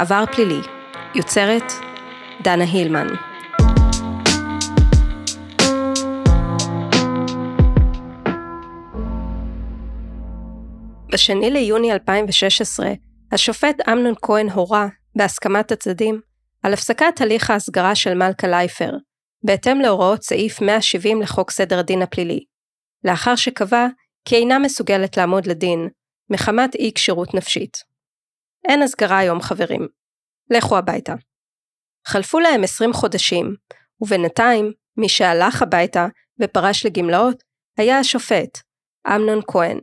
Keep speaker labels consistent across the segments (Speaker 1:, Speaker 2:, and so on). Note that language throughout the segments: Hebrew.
Speaker 1: עבר פלילי, יוצרת דנה הילמן. בשני ליוני 2016, השופט אמנון כהן הורה, בהסכמת הצדדים, על הפסקת הליך ההסגרה של מלכה לייפר, בהתאם להוראות סעיף 170 לחוק סדר הדין הפלילי, לאחר שקבע כי אינה מסוגלת לעמוד לדין, מחמת אי כשירות נפשית. אין הסגרה היום חברים. לכו הביתה. חלפו להם 20 חודשים, ובינתיים, מי שהלך הביתה ופרש לגמלאות, היה השופט, אמנון כהן.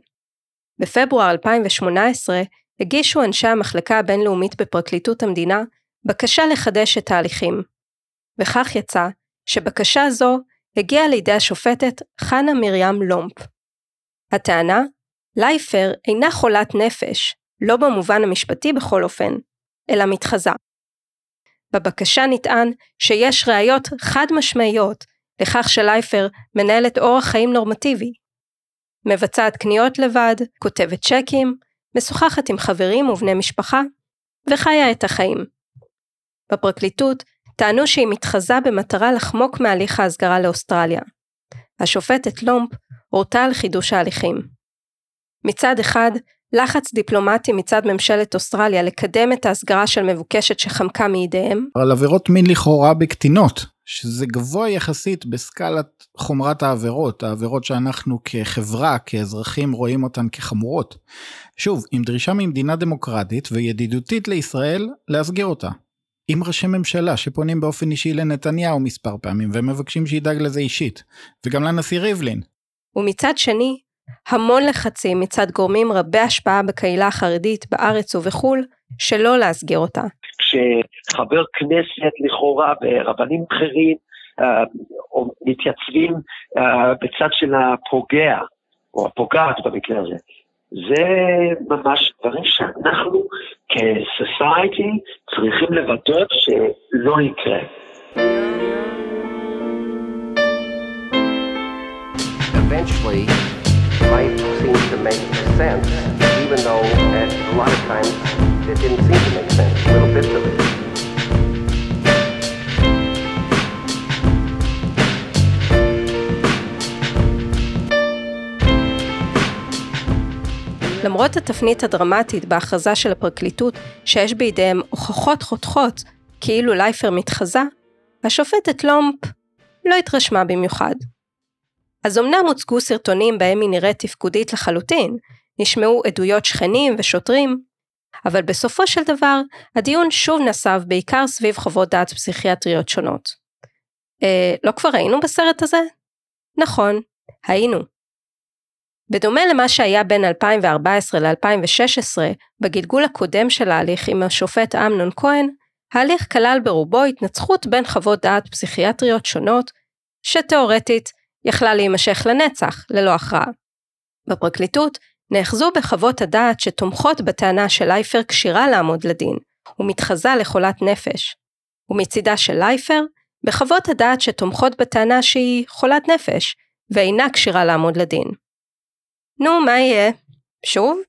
Speaker 1: בפברואר 2018 הגישו אנשי המחלקה הבינלאומית בפרקליטות המדינה בקשה לחדש את ההליכים. וכך יצא שבקשה זו הגיעה לידי השופטת חנה מרים לומפ. הטענה, לייפר אינה חולת נפש, לא במובן המשפטי בכל אופן, אלא מתחזה. בבקשה נטען שיש ראיות חד משמעיות לכך שלייפר מנהלת אורח חיים נורמטיבי. מבצעת קניות לבד, כותבת צ'קים, משוחחת עם חברים ובני משפחה, וחיה את החיים. בפרקליטות טענו שהיא מתחזה במטרה לחמוק מהליך ההסגרה לאוסטרליה. השופטת לומפ הורתה על חידוש ההליכים. מצד אחד, לחץ דיפלומטי מצד ממשלת אוסטרליה לקדם את ההסגרה של מבוקשת שחמקה מידיהם.
Speaker 2: על עבירות מין לכאורה בקטינות, שזה גבוה יחסית בסקלת חומרת העבירות, העבירות שאנחנו כחברה, כאזרחים רואים אותן כחמורות. שוב, עם דרישה ממדינה דמוקרטית וידידותית לישראל להסגיר אותה. עם ראשי ממשלה שפונים באופן אישי לנתניהו מספר פעמים ומבקשים שידאג לזה אישית, וגם לנשיא ריבלין.
Speaker 1: ומצד שני, המון לחצים מצד גורמים רבי השפעה בקהילה החרדית בארץ ובחו"ל, שלא להסגיר אותה.
Speaker 3: כשחבר כנסת לכאורה ורבנים אחרים uh, מתייצבים uh, בצד של הפוגע, או הפוגעת במקרה הזה, זה ממש דברים שאנחנו כסוסייטי צריכים לוודא שלא יקרה. Eventually, to make sense, even though at a lot of times it didn't seem to make sense, little bits of it. למרות התפנית הדרמטית בהכרזה של הפרקליטות שיש בידיהם הוכחות חותכות כאילו לייפר מתחזה, השופטת לומפ לא התרשמה במיוחד. אז אמנם הוצגו סרטונים בהם היא נראית תפקודית לחלוטין, נשמעו עדויות שכנים ושוטרים, אבל בסופו של דבר, הדיון שוב נסב בעיקר סביב חוות דעת פסיכיאטריות שונות. אה, לא כבר היינו בסרט הזה? נכון, היינו. בדומה למה שהיה בין 2014 ל-2016, בגלגול הקודם של ההליך עם השופט אמנון כהן, ההליך כלל ברובו התנצחות בין חוות דעת פסיכיאטריות שונות, שתאורטית יכלה להימשך לנצח, ללא הכרעה. בפרקליטות נאחזו בחוות הדעת שתומכות בטענה של לייפר כשירה לעמוד לדין, ומתחזה לחולת נפש, ומצידה של לייפר, בחוות הדעת שתומכות בטענה שהיא חולת נפש, ואינה כשירה לעמוד לדין. נו, מה יהיה? שוב?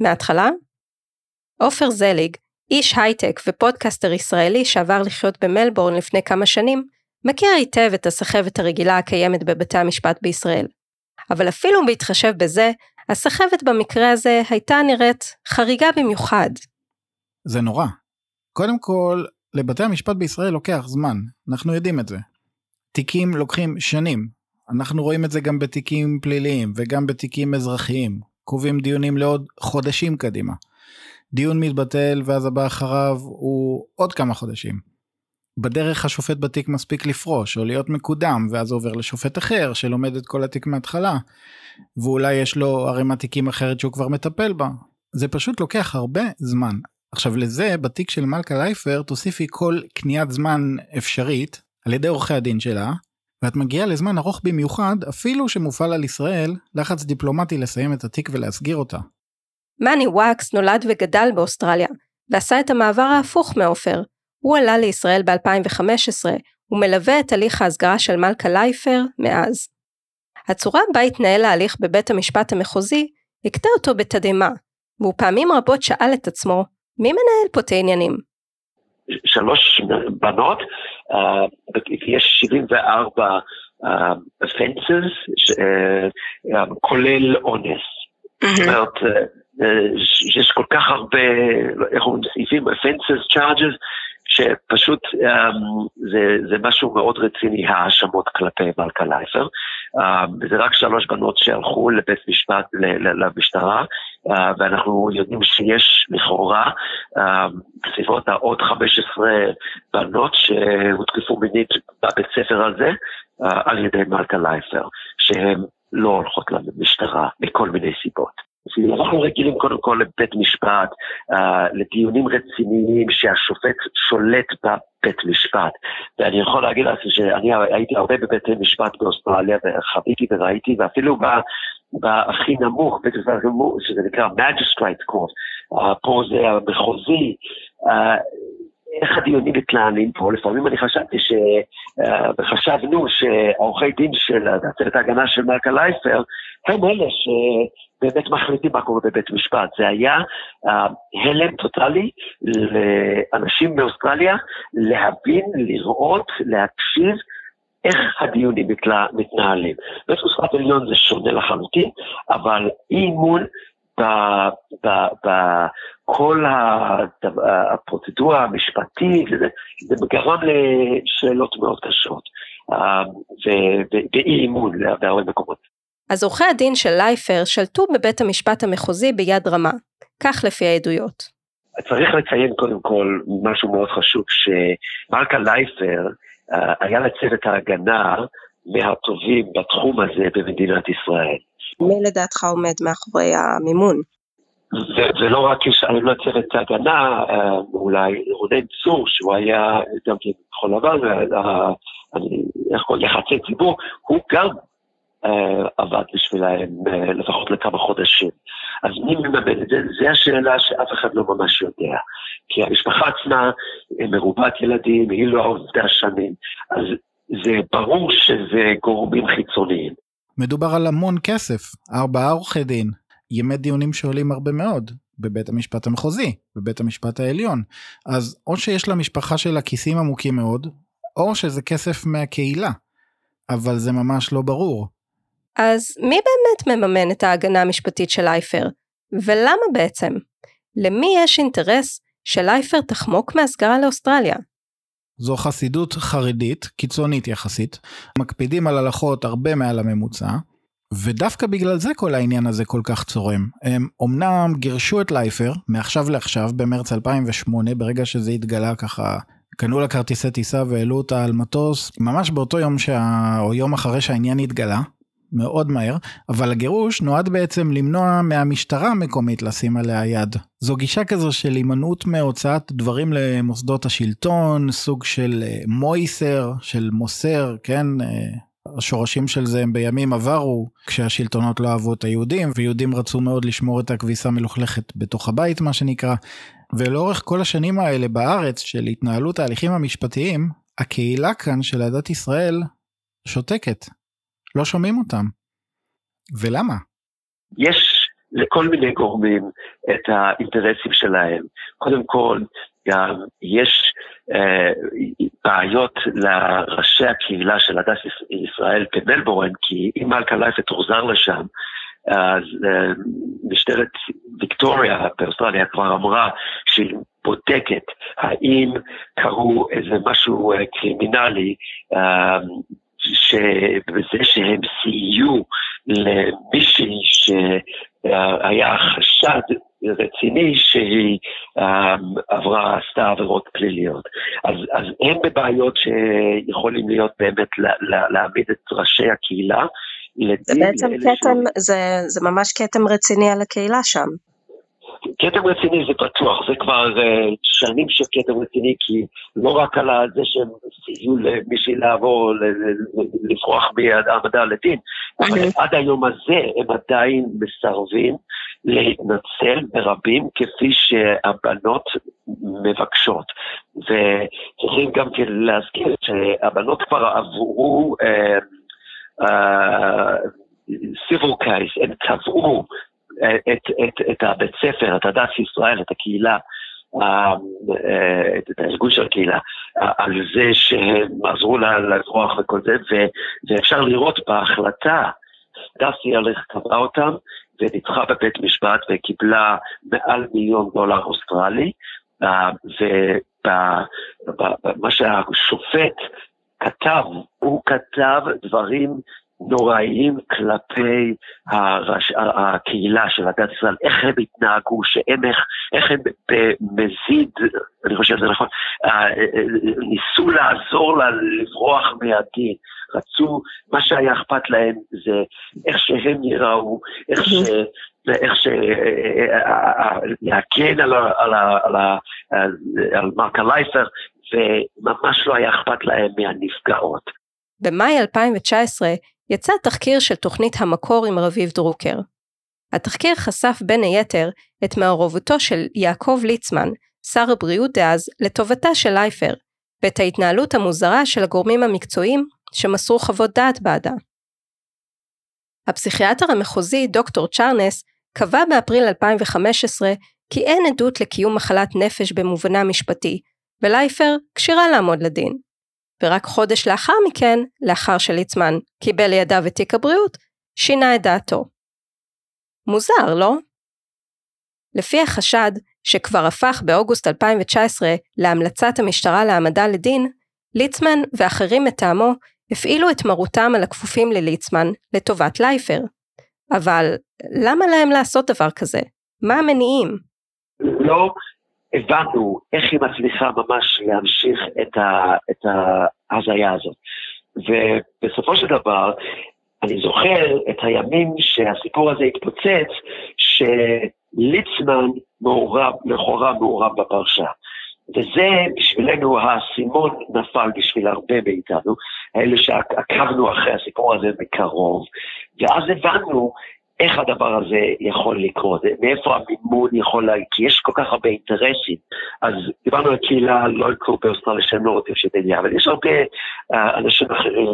Speaker 3: מההתחלה? עופר זליג, איש הייטק ופודקאסטר ישראלי שעבר לחיות במלבורן לפני כמה שנים, מכיר היטב את הסחבת הרגילה הקיימת בבתי המשפט בישראל. אבל אפילו בהתחשב בזה, הסחבת במקרה הזה הייתה נראית חריגה במיוחד.
Speaker 2: זה נורא. קודם כל, לבתי המשפט בישראל לוקח זמן, אנחנו יודעים את זה. תיקים לוקחים שנים, אנחנו רואים את זה גם בתיקים פליליים וגם בתיקים אזרחיים, קובעים דיונים לעוד חודשים קדימה. דיון מתבטל ואז הבא אחריו הוא עוד כמה חודשים. בדרך השופט בתיק מספיק לפרוש או להיות מקודם ואז עובר לשופט אחר שלומד את כל התיק מההתחלה ואולי יש לו ערימת תיקים אחרת שהוא כבר מטפל בה. זה פשוט לוקח הרבה זמן. עכשיו לזה בתיק של מלכה לייפר תוסיפי כל קניית זמן אפשרית על ידי עורכי הדין שלה ואת מגיעה לזמן ארוך במיוחד אפילו שמופעל על ישראל לחץ דיפלומטי לסיים את התיק ולהסגיר אותה.
Speaker 1: מאני וואקס נולד וגדל באוסטרליה ועשה את המעבר ההפוך מעופר הוא עלה לישראל ב-2015 ומלווה את הליך ההסגרה של מלכה לייפר מאז. הצורה בה התנהל ההליך בבית המשפט המחוזי הכתה אותו בתדהמה, והוא פעמים רבות שאל את עצמו, מי מנהל פה את העניינים?
Speaker 4: שלוש בנות, ויש 74 offenses, כולל אונס. זאת אומרת, יש כל כך הרבה, איך אומרים, סעיפים, offenses, charges, שפשוט um, זה, זה משהו מאוד רציני, האשמות כלפי מלכה לייפר. Um, וזה רק שלוש בנות שהלכו לבית משפט, למשטרה, uh, ואנחנו יודעים שיש לכאורה um, בסביבות העוד 15 בנות שהותקפו מינית בבית ספר הזה uh, על ידי מלכה לייפר, שהן לא הולכות למשטרה מכל מיני סיבות. אנחנו רגילים קודם כל לבית משפט, uh, לדיונים רציניים שהשופט שולט בבית משפט. ואני יכול להגיד לך שאני הייתי הרבה בבית משפט באוסטרליה וחוויתי וראיתי, ואפילו בהכי נמוך, בית משפט שזה נקרא magistrate court, פה זה המחוזי. איך הדיונים מתנהלים פה, לפעמים אני חשבתי ש... וחשבנו שעורכי דין של צוות ההגנה של מלכה לייפר הם אלה ש... באמת מחליטים מה קורה בבית משפט. זה היה uh, הלם טוטאלי לאנשים באוסטרליה להבין, לראות, להקשיב איך הדיונים מתנהלים. בית משפט עליון זה שונה לחלוטין, אבל אי אימון בכל הפרוצדורה המשפטית, זה גרם לשאלות מאוד קשות, אה, ואי אימון בהרבה מקומות.
Speaker 1: אז עורכי הדין של לייפר שלטו בבית המשפט המחוזי ביד רמה, כך לפי העדויות.
Speaker 4: צריך לציין קודם כל משהו מאוד חשוב, שמלכה לייפר uh, היה לצוות ההגנה מהטובים בתחום הזה במדינת ישראל.
Speaker 1: מי לדעתך עומד מאחורי המימון?
Speaker 4: זה לא רק יש לא צוות ההגנה, אה, אולי רונן צור, שהוא היה גם כן כחול לבן, איך קוראים יחסי ציבור, הוא גם אה, עבד בשבילהם אה, לפחות לכמה חודשים. אז מי מממן את זה? זו השאלה שאף אחד לא ממש יודע. כי המשפחה עצמה מרובת ילדים, היא לא עובדה שנים. אז זה ברור שזה גורמים חיצוניים.
Speaker 2: מדובר על המון כסף, ארבעה עורכי דין, ימי דיונים שעולים הרבה מאוד. בבית המשפט המחוזי, בבית המשפט העליון. אז או שיש למשפחה שלה כיסים עמוקים מאוד, או שזה כסף מהקהילה. אבל זה ממש לא ברור.
Speaker 1: אז מי באמת מממן את ההגנה המשפטית של לייפר? ולמה בעצם? למי יש אינטרס שלייפר תחמוק מהסגרה לאוסטרליה?
Speaker 2: זו חסידות חרדית, קיצונית יחסית, מקפידים על הלכות הרבה מעל הממוצע, ודווקא בגלל זה כל העניין הזה כל כך צורם. הם אומנם גירשו את לייפר, מעכשיו לעכשיו, במרץ 2008, ברגע שזה התגלה ככה, קנו לה כרטיסי טיסה והעלו אותה על מטוס, ממש באותו יום שה... או יום אחרי שהעניין התגלה, מאוד מהר, אבל הגירוש נועד בעצם למנוע מהמשטרה המקומית לשים עליה יד. זו גישה כזו של הימנעות מהוצאת דברים למוסדות השלטון, סוג של אה, מויסר, של מוסר, כן? אה, השורשים של זה הם בימים עברו, כשהשלטונות לא אהבו את היהודים, ויהודים רצו מאוד לשמור את הכביסה המלוכלכת בתוך הבית, מה שנקרא. ולאורך כל השנים האלה בארץ של התנהלות ההליכים המשפטיים, הקהילה כאן של עדת ישראל שותקת. לא שומעים אותם. ולמה?
Speaker 4: יש לכל מיני גורמים את האינטרסים שלהם. קודם כל, גם יש אה, בעיות לראשי הקהילה של עדת ישראל במלבורן, כי אם מלכה לייפר תוחזר לשם, אז אה, משטרת ויקטוריה באוסטרליה כבר אמרה שהיא בודקת האם קרו איזה משהו אה, קרימינלי אה, שבזה שהם סייעו למישהי שהיה חשד רציני שהיא um, עברה, עשתה עבירות פליליות. אז, אז הם בבעיות שיכולים להיות באמת להעמיד את ראשי הקהילה.
Speaker 1: זה בעצם כתם, זה, זה ממש כתם רציני על הקהילה שם.
Speaker 4: כתם רציני זה בטוח, זה כבר uh, שנים של כתם רציני, כי לא רק על זה שהם סייעו למישהי לעבור, לפרוח בהעמדה לדין, אבל עד היום הזה הם עדיין מסרבים להתנצל ברבים כפי שהבנות מבקשות. וצריכים גם כן להזכיר שהבנות כבר עברו סיביל uh, קייס, הם קבעו את, את, את הבית ספר, את הדת ישראל, את הקהילה, את הארגון של הקהילה, על זה שהם עזרו לה לברוח וכל זה, ואפשר לראות בהחלטה, דסי הלך קבע אותם וניצחה בבית משפט וקיבלה מעל מיליון דולר אוסטרלי, ומה שהשופט כתב, הוא כתב דברים נוראיים כלפי הרש... הקהילה של הדת ישראל, איך הם התנהגו, שהם איך, איך הם במזיד, אני חושב שזה נכון, ניסו לעזור לה לברוח מהדין, רצו, מה שהיה אכפת להם זה איך שהם יראו, איך ש... ואיך ש... להגן על, על, על, על, על מרקה לייפר, וממש לא היה אכפת להם מהנפגעות.
Speaker 1: במאי 2019 יצא תחקיר של תוכנית המקור עם רביב דרוקר. התחקיר חשף בין היתר את מעורבותו של יעקב ליצמן, שר הבריאות דאז, לטובתה של לייפר, ואת ההתנהלות המוזרה של הגורמים המקצועיים שמסרו חוות דעת בעדה. הפסיכיאטר המחוזי דוקטור צ'ארנס קבע באפריל 2015 כי אין עדות לקיום מחלת נפש במובנה המשפטי, ולייפר כשירה לעמוד לדין. ורק חודש לאחר מכן, לאחר שליצמן קיבל לידיו את תיק הבריאות, שינה את דעתו. מוזר, לא? לפי החשד, שכבר הפך באוגוסט 2019 להמלצת המשטרה להעמדה לדין, ליצמן ואחרים מטעמו הפעילו את מרותם על הכפופים לליצמן לטובת לייפר. אבל למה להם לעשות דבר כזה? מה המניעים?
Speaker 4: לא הבנו איך היא מצליחה ממש להמשיך את, ה, את ההזיה הזאת. ובסופו של דבר, אני זוכר את הימים שהסיפור הזה התפוצץ, שליצמן מעורב, לכאורה מעורב בפרשה. וזה בשבילנו, האסימון נפל בשביל הרבה מאיתנו, אלה שעקבנו אחרי הסיפור הזה מקרוב, ואז הבנו איך הדבר הזה יכול לקרות, מאיפה המימון יכול להגיד, כי יש כל כך הרבה אינטרסים. אז דיברנו על קהילה, לא יקרו באוסטרליה שהם לא רוצים שתדעי, אבל יש הרבה uh, אנשים אחרים,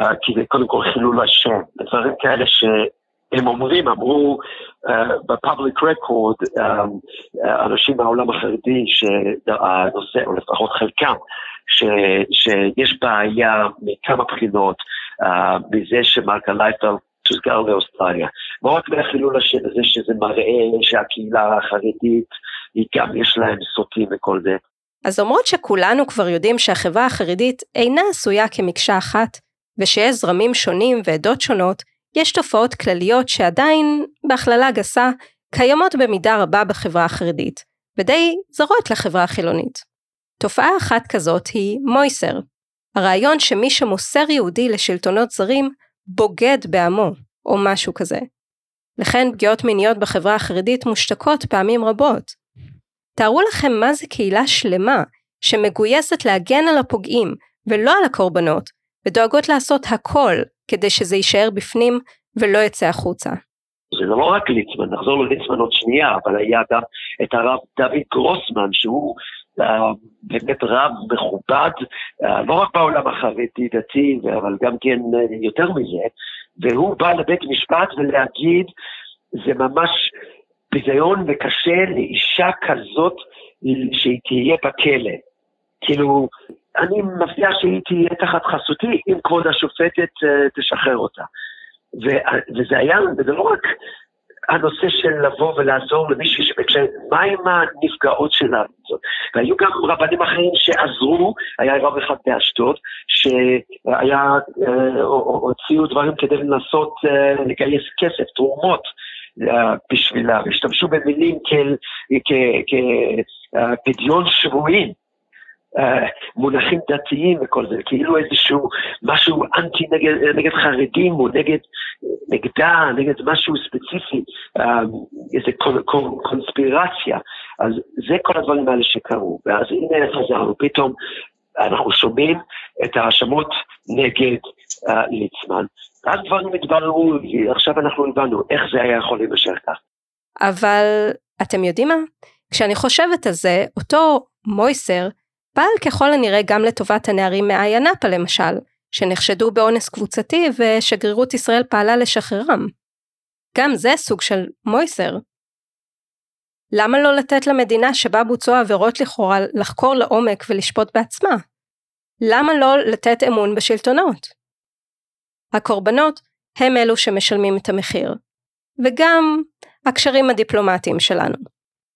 Speaker 4: uh, כי זה קודם כל חילול השם, דברים כאלה ש... הם אומרים, אמרו בפאבליק רקורד, uh, אנשים מהעולם החרדי, שהנושא, או לפחות חלקם, ש, שיש בעיה מכמה בחינות, uh, מזה שמרקה לייפל תוסגר לאוסטרליה. לא רק מהחילול השם הזה שזה מראה שהקהילה החרדית, היא גם יש להם סוטים וכל זה.
Speaker 1: אז למרות שכולנו כבר יודעים שהחברה החרדית אינה עשויה כמקשה אחת, ושיש זרמים שונים ועדות שונות, יש תופעות כלליות שעדיין, בהכללה גסה, קיימות במידה רבה בחברה החרדית, ודי זרות לחברה החילונית. תופעה אחת כזאת היא מויסר, הרעיון שמי שמוסר יהודי לשלטונות זרים, בוגד בעמו, או משהו כזה. לכן פגיעות מיניות בחברה החרדית מושתקות פעמים רבות. תארו לכם מה זה קהילה שלמה שמגויסת להגן על הפוגעים ולא על הקורבנות, ודואגות לעשות הכל כדי שזה יישאר בפנים ולא יצא החוצה.
Speaker 4: זה לא רק ליצמן, נחזור לליצמן עוד שנייה, אבל היה גם את הרב דוד גרוסמן, שהוא באמת רב מכובד, uh, לא רק בעולם החרדי דתי, אבל גם כן uh, יותר מזה, והוא בא לבית משפט ולהגיד, זה ממש ביזיון וקשה לאישה כזאת שהיא תהיה בכלא. כאילו, אני מבטיח שהיא תהיה תחת חסותי אם כבוד השופטת uh, תשחרר אותה. וזה היה, וזה לא רק הנושא של לבוא ולעזור למישהי שבקשר, מה עם הנפגעות שלה? והיו גם רבנים אחרים שעזרו, היה רב אחד באשדוד, שהיה, אה, הוציאו דברים כדי לנסות אה, לגייס כסף, תרומות. אה, בשבילה, והשתמשו במילים כפדיון שבויים, מונחים דתיים וכל זה, כאילו איזשהו משהו אנטי נגד, נגד חרדים או נגד, נגדה, נגד משהו ספציפי, אה, איזה קונ, קונ, קונספירציה. אז זה כל הדברים האלה שקרו. ואז הנה חזרנו, פתאום אנחנו שומעים את ההאשמות נגד uh, ליצמן, ואז דברים התבררו, עכשיו אנחנו הבנו איך זה היה יכול להימשך כך.
Speaker 1: אבל אתם יודעים מה? כשאני חושבת על זה, אותו מויסר פעל ככל הנראה גם לטובת הנערים מאיה נאפה למשל, שנחשדו באונס קבוצתי ושגרירות ישראל פעלה לשחררם. גם זה סוג של מויסר. למה לא לתת למדינה שבה בוצעו עבירות לכאורה לחקור לעומק ולשפוט בעצמה? למה לא לתת אמון בשלטונות? הקורבנות הם אלו שמשלמים את המחיר, וגם הקשרים הדיפלומטיים שלנו.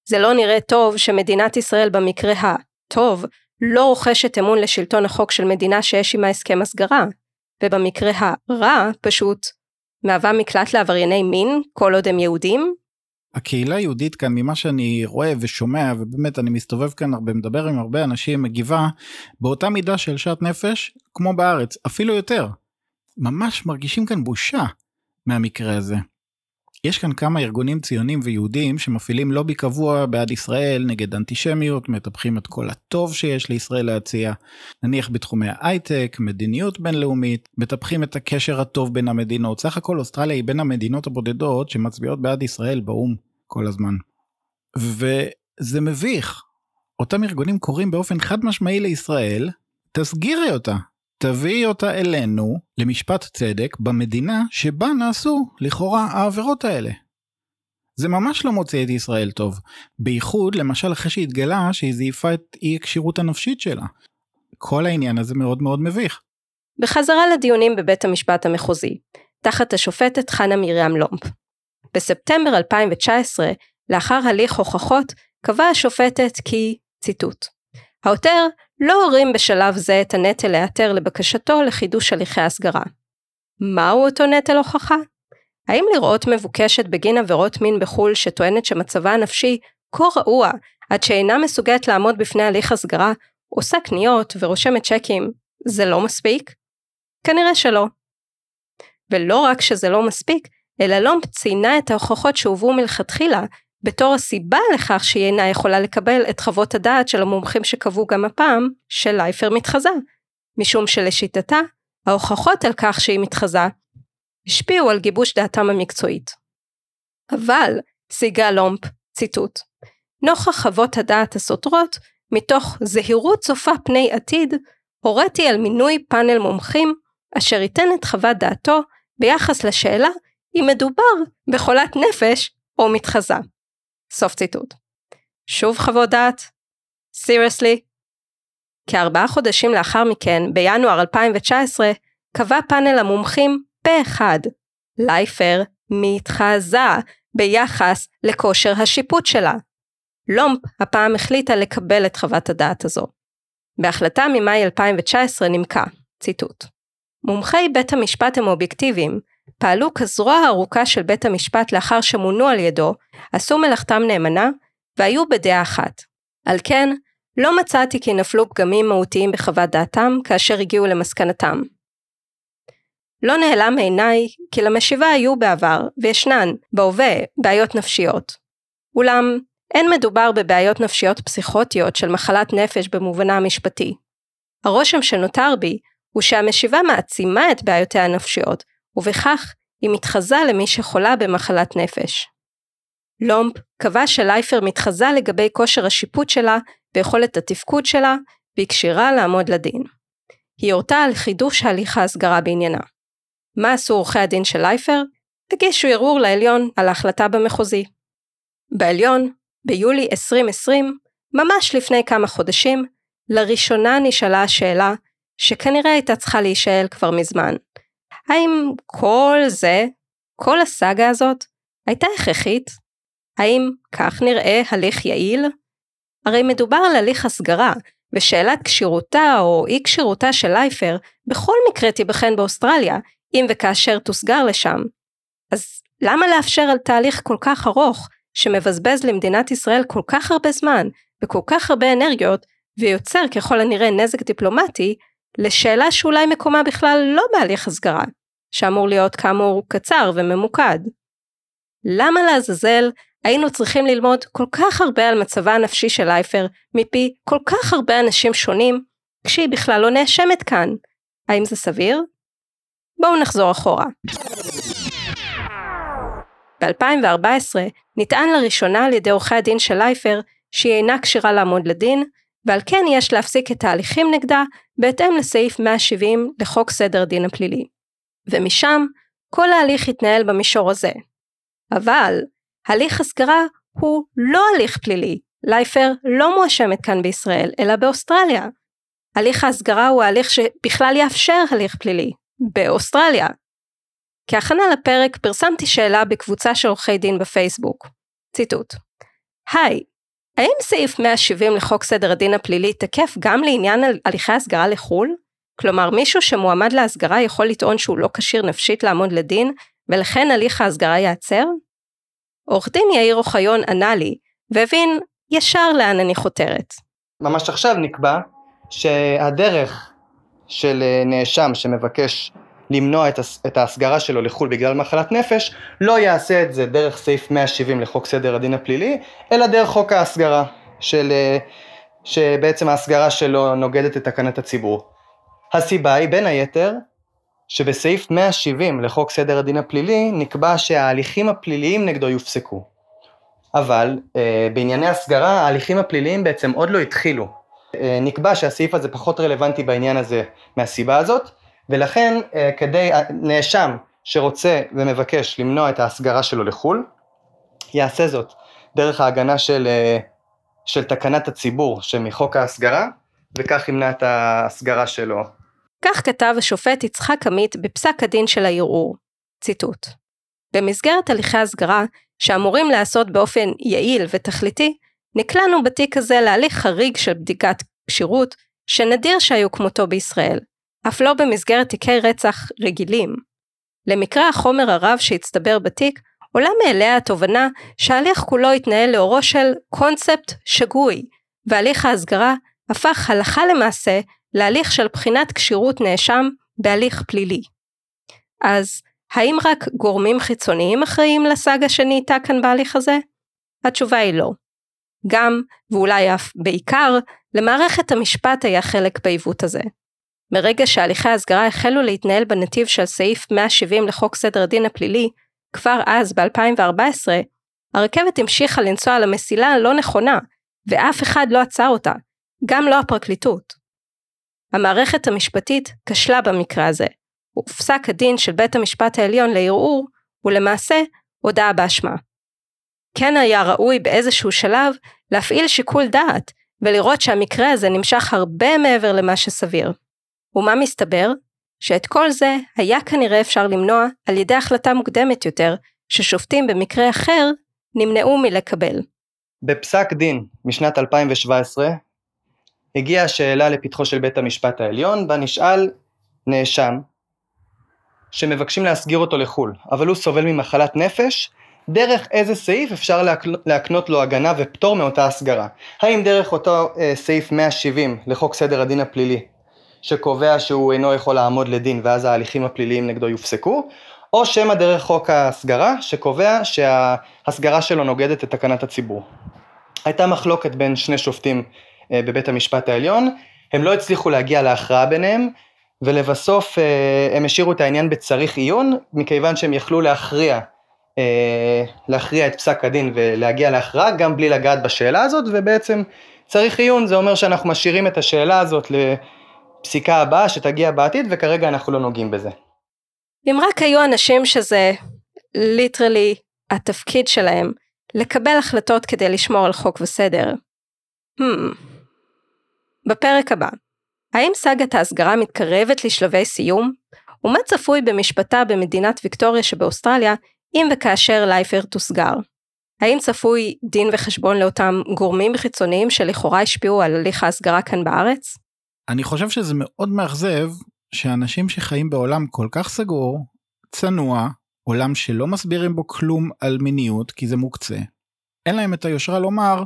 Speaker 1: זה לא נראה טוב שמדינת ישראל במקרה הטוב לא רוכשת אמון לשלטון החוק של מדינה שיש עימה הסכם הסגרה, ובמקרה הרע פשוט מהווה מקלט לעברייני מין כל עוד הם יהודים?
Speaker 2: הקהילה היהודית כאן ממה שאני רואה ושומע ובאמת אני מסתובב כאן הרבה מדבר עם הרבה אנשים מגיבה באותה מידה של שאט נפש כמו בארץ אפילו יותר. ממש מרגישים כאן בושה מהמקרה הזה. יש כאן כמה ארגונים ציונים ויהודיים שמפעילים לובי קבוע בעד ישראל נגד אנטישמיות, מטפחים את כל הטוב שיש לישראל להציע, נניח בתחומי ההייטק, מדיניות בינלאומית, מטפחים את הקשר הטוב בין המדינות. סך הכל אוסטרליה היא בין המדינות הבודדות שמצביעות בעד ישראל באו"ם כל הזמן. וזה מביך. אותם ארגונים קוראים באופן חד משמעי לישראל, תסגירי אותה, תביאי אותה אלינו למשפט צדק במדינה שבה נעשו לכאורה העבירות האלה. זה ממש לא מוצא את ישראל טוב, בייחוד למשל אחרי שהתגלה שהיא זייפה את אי הכשירות הנפשית שלה. כל העניין הזה מאוד מאוד מביך.
Speaker 1: בחזרה לדיונים בבית המשפט המחוזי, תחת השופטת חנה מרים לומפ. בספטמבר 2019, לאחר הליך הוכחות, קבעה השופטת כי, ציטוט, העותר לא הורים בשלב זה את הנטל להיעתר לבקשתו לחידוש הליכי הסגרה. מהו אותו נטל הוכחה? האם לראות מבוקשת בגין עבירות מין בחו"ל שטוענת שמצבה הנפשי כה רעוע עד שאינה מסוגלת לעמוד בפני הליך הסגרה, עושה קניות ורושמת צ'קים, זה לא מספיק? כנראה שלא. ולא רק שזה לא מספיק, אלא לומפ ציינה את ההוכחות שהובאו מלכתחילה בתור הסיבה לכך שהיא אינה יכולה לקבל את חוות הדעת של המומחים שקבעו גם הפעם שלייפר מתחזה, משום שלשיטתה, ההוכחות על כך שהיא מתחזה השפיעו על גיבוש דעתם המקצועית. אבל, סיגה לומפ, ציטוט, נוכח חוות הדעת הסותרות, מתוך זהירות צופה פני עתיד, הוריתי על מינוי פאנל מומחים אשר ייתן את חוות דעתו ביחס לשאלה אם מדובר בחולת נפש או מתחזה. סוף ציטוט. שוב חוות דעת? סיריוסלי? כארבעה חודשים לאחר מכן, בינואר 2019, קבע פאנל המומחים פה אחד, לייפר מתחזה ביחס לכושר השיפוט שלה. לומפ הפעם החליטה לקבל את חוות הדעת הזו. בהחלטה ממאי 2019 נמקה, ציטוט: מומחי בית המשפט הם אובייקטיביים, פעלו כזרוע הארוכה של בית המשפט לאחר שמונו על ידו, עשו מלאכתם נאמנה, והיו בדעה אחת. על כן, לא מצאתי כי נפלו פגמים מהותיים בחוות דעתם כאשר הגיעו למסקנתם. לא נעלם מעיניי כי למשיבה היו בעבר, וישנן, בהווה, בעיות נפשיות. אולם, אין מדובר בבעיות נפשיות פסיכוטיות של מחלת נפש במובנה המשפטי. הרושם שנותר בי הוא שהמשיבה מעצימה את בעיותיה הנפשיות, ובכך היא מתחזה למי שחולה במחלת נפש. לומפ קבע שלייפר מתחזה לגבי כושר השיפוט שלה ויכולת התפקוד שלה, והיא כשירה לעמוד לדין. היא הורתה על חידוש הליך ההסגרה בעניינה. מה עשו עורכי הדין של לייפר? הגישו ערעור לעליון על ההחלטה במחוזי. בעליון, ביולי 2020, ממש לפני כמה חודשים, לראשונה נשאלה השאלה, שכנראה הייתה צריכה להישאל כבר מזמן. האם כל זה, כל הסאגה הזאת, הייתה הכרחית? האם כך נראה הליך יעיל? הרי מדובר על הליך הסגרה, ושאלת כשירותה או אי כשירותה של לייפר בכל מקרה תיבחן באוסטרליה, אם וכאשר תוסגר לשם. אז למה לאפשר על תהליך כל כך ארוך, שמבזבז למדינת ישראל כל כך הרבה זמן וכל כך הרבה אנרגיות, ויוצר ככל הנראה נזק דיפלומטי, לשאלה שאולי מקומה בכלל לא בהליך הסגרה, שאמור להיות כאמור קצר וממוקד. למה לעזאזל היינו צריכים ללמוד כל כך הרבה על מצבה הנפשי של לייפר מפי כל כך הרבה אנשים שונים, כשהיא בכלל לא נאשמת כאן? האם זה סביר? בואו נחזור אחורה. ב-2014 נטען לראשונה על ידי עורכי הדין של לייפר שהיא אינה כשירה לעמוד לדין, ועל כן יש להפסיק את ההליכים נגדה בהתאם לסעיף 170 לחוק סדר הדין הפלילי. ומשם, כל ההליך התנהל במישור הזה. אבל, הליך הסגרה הוא לא הליך פלילי. לייפר לא מואשמת כאן בישראל, אלא באוסטרליה. הליך ההסגרה הוא ההליך שבכלל יאפשר הליך פלילי, באוסטרליה. כהכנה לפרק פרסמתי שאלה בקבוצה של עורכי דין בפייסבוק. ציטוט: היי, האם סעיף 170 לחוק סדר הדין הפלילי תקף גם לעניין הליכי הסגרה לחו"ל? כלומר, מישהו שמועמד להסגרה יכול לטעון שהוא לא כשיר נפשית לעמוד לדין, ולכן הליך ההסגרה ייעצר? עורך דין יאיר אוחיון ענה לי, והבין ישר לאן אני חותרת.
Speaker 5: ממש עכשיו נקבע שהדרך של אה, נאשם שמבקש למנוע את ההסגרה שלו לחו"ל בגלל מחלת נפש, לא יעשה את זה דרך סעיף 170 לחוק סדר הדין הפלילי, אלא דרך חוק ההסגרה, של, אה, שבעצם ההסגרה שלו נוגדת את תקנת הציבור. הסיבה היא בין היתר שבסעיף 170 לחוק סדר הדין הפלילי נקבע שההליכים הפליליים נגדו יופסקו. אבל אה, בענייני הסגרה ההליכים הפליליים בעצם עוד לא התחילו. אה, נקבע שהסעיף הזה פחות רלוונטי בעניין הזה מהסיבה הזאת, ולכן אה, כדי, נאשם שרוצה ומבקש למנוע את ההסגרה שלו לחו"ל, יעשה זאת דרך ההגנה של, אה, של תקנת הציבור שמחוק ההסגרה, וכך ימנע את ההסגרה שלו.
Speaker 1: כך כתב השופט יצחק עמית בפסק הדין של הערעור. ציטוט: במסגרת הליכי הסגרה, שאמורים להיעשות באופן יעיל ותכליתי, נקלענו בתיק הזה להליך חריג של בדיקת כשירות, שנדיר שהיו כמותו בישראל, אף לא במסגרת תיקי רצח רגילים. למקרה החומר הרב שהצטבר בתיק, עולה מאליה התובנה שההליך כולו התנהל לאורו של קונספט שגוי, והליך ההסגרה הפך הלכה למעשה להליך של בחינת כשירות נאשם בהליך פלילי. אז האם רק גורמים חיצוניים אחראים לסאגה שנהייתה כאן בהליך הזה? התשובה היא לא. גם, ואולי אף בעיקר, למערכת המשפט היה חלק בעיוות הזה. מרגע שהליכי ההסגרה החלו להתנהל בנתיב של סעיף 170 לחוק סדר הדין הפלילי, כבר אז, ב-2014, הרכבת המשיכה לנסוע על המסילה הלא נכונה, ואף אחד לא עצר אותה, גם לא הפרקליטות. המערכת המשפטית כשלה במקרה הזה, ופסק הדין של בית המשפט העליון לערעור הוא למעשה הודאה באשמה. כן היה ראוי באיזשהו שלב להפעיל שיקול דעת ולראות שהמקרה הזה נמשך הרבה מעבר למה שסביר. ומה מסתבר? שאת כל זה היה כנראה אפשר למנוע על ידי החלטה מוקדמת יותר, ששופטים במקרה אחר נמנעו מלקבל.
Speaker 5: בפסק דין משנת 2017 הגיעה השאלה לפתחו של בית המשפט העליון, בה נשאל נאשם שמבקשים להסגיר אותו לחו"ל, אבל הוא סובל ממחלת נפש, דרך איזה סעיף אפשר להקנות לו הגנה ופטור מאותה הסגרה. האם דרך אותו אה, סעיף 170 לחוק סדר הדין הפלילי, שקובע שהוא אינו יכול לעמוד לדין ואז ההליכים הפליליים נגדו יופסקו, או שמא דרך חוק ההסגרה, שקובע שההסגרה שלו נוגדת את תקנת הציבור. הייתה מחלוקת בין שני שופטים אה, בבית המשפט העליון, הם לא הצליחו להגיע להכרעה ביניהם, ולבסוף אה, הם השאירו את העניין בצריך עיון, מכיוון שהם יכלו להכריע, אה, להכריע את פסק הדין ולהגיע להכרעה גם בלי לגעת בשאלה הזאת, ובעצם צריך עיון זה אומר שאנחנו משאירים את השאלה הזאת לפסיקה הבאה שתגיע בעתיד, וכרגע אנחנו לא נוגעים בזה.
Speaker 1: אם רק היו אנשים שזה ליטרלי התפקיד שלהם, לקבל החלטות כדי לשמור על חוק וסדר. Hmm. בפרק הבא, האם סאגת ההסגרה מתקרבת לשלבי סיום? ומה צפוי במשפטה במדינת ויקטוריה שבאוסטרליה אם וכאשר לייפר תוסגר? האם צפוי דין וחשבון לאותם גורמים חיצוניים שלכאורה השפיעו על הליך ההסגרה כאן בארץ?
Speaker 2: אני חושב שזה מאוד מאכזב שאנשים שחיים בעולם כל כך סגור, צנוע, עולם שלא מסבירים בו כלום על מיניות כי זה מוקצה, אין להם את היושרה לומר,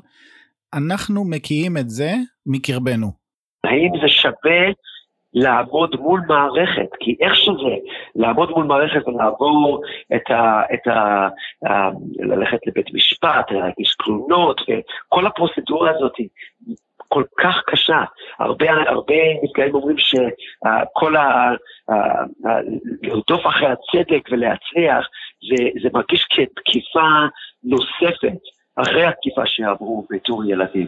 Speaker 2: אנחנו מקיאים את זה מקרבנו.
Speaker 4: האם זה שווה לעמוד מול מערכת, כי איך שזה, לעמוד מול מערכת ולעבור את ה... את ה, ה ללכת לבית משפט, להגיש תלונות, וכל הפרוצדורה הזאת כל כך קשה. הרבה, הרבה נפגעים אומרים שכל ה... לרדוף אחרי הצדק ולהצליח, זה, זה מרגיש כתקיפה נוספת אחרי התקיפה שעברו בתור ילדים.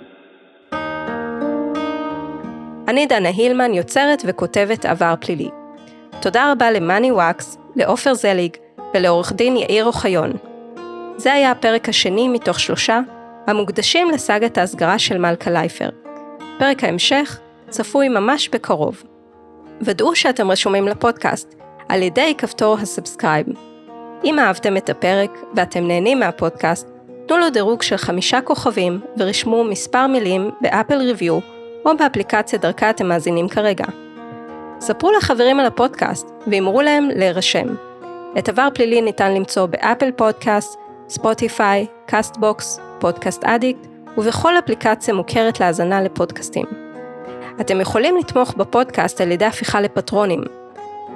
Speaker 1: אני דנה הילמן, יוצרת וכותבת עבר פלילי. תודה רבה למאני וואקס, לעופר זליג ולעורך דין יאיר אוחיון. זה היה הפרק השני מתוך שלושה, המוקדשים לסאגת ההסגרה של מלכה לייפר. פרק ההמשך צפוי ממש בקרוב. ודאו שאתם רשומים לפודקאסט על ידי כפתור ה subscribe. אם אהבתם את הפרק ואתם נהנים מהפודקאסט, תנו לו דירוג של חמישה כוכבים ורשמו מספר מילים ב Apple Review או באפליקציה דרכה אתם מאזינים כרגע. ספרו לחברים על הפודקאסט ואמרו להם להירשם. את עבר פלילי ניתן למצוא ב Apple Podcast, ספוטיפיי, Castbox, Podcast Addict ובכל אפליקציה מוכרת להאזנה לפודקאסטים. אתם יכולים לתמוך בפודקאסט על ידי הפיכה לפטרונים.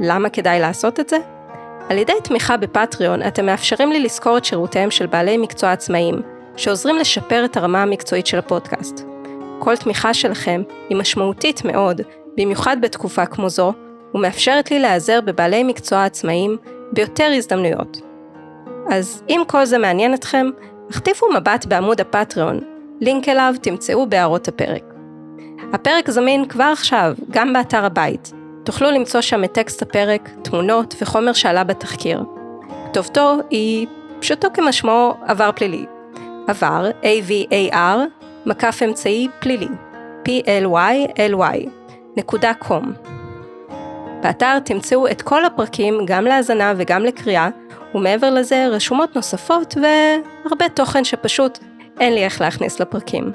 Speaker 1: למה כדאי לעשות את זה? על ידי תמיכה בפטריון אתם מאפשרים לי לשכור את שירותיהם של בעלי מקצוע עצמאיים, שעוזרים לשפר את הרמה המקצועית של הפודקאסט. כל תמיכה שלכם היא משמעותית מאוד, במיוחד בתקופה כמו זו, ומאפשרת לי להיעזר בבעלי מקצוע עצמאיים ביותר הזדמנויות. אז אם כל זה מעניין אתכם, החטיפו מבט בעמוד הפטריון, לינק אליו תמצאו בהערות הפרק. הפרק זמין כבר עכשיו, גם באתר הבית. תוכלו למצוא שם את טקסט הפרק, תמונות וחומר שעלה בתחקיר. כתובתו היא, פשוטו כמשמעו, עבר פלילי. עבר, A-V-A-R, מקף אמצעי פלילי, P-L-Y-L-Y, נקודה קום. באתר תמצאו את כל הפרקים גם להאזנה וגם לקריאה, ומעבר לזה רשומות נוספות והרבה תוכן שפשוט אין לי איך להכניס לפרקים.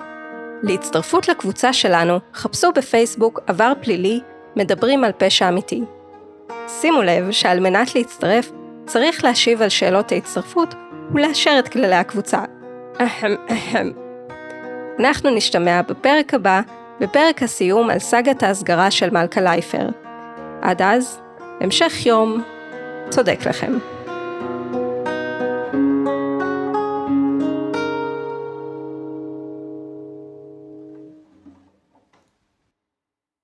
Speaker 1: להצטרפות לקבוצה שלנו, חפשו בפייסבוק עבר פלילי, מדברים על פשע אמיתי. שימו לב שעל מנת להצטרף, צריך להשיב על שאלות ההצטרפות ולאשר את כללי הקבוצה. אהם אהם. אנחנו נשתמע בפרק הבא, בפרק הסיום על סאגת ההסגרה של מלכה לייפר. עד אז, המשך יום צודק לכם.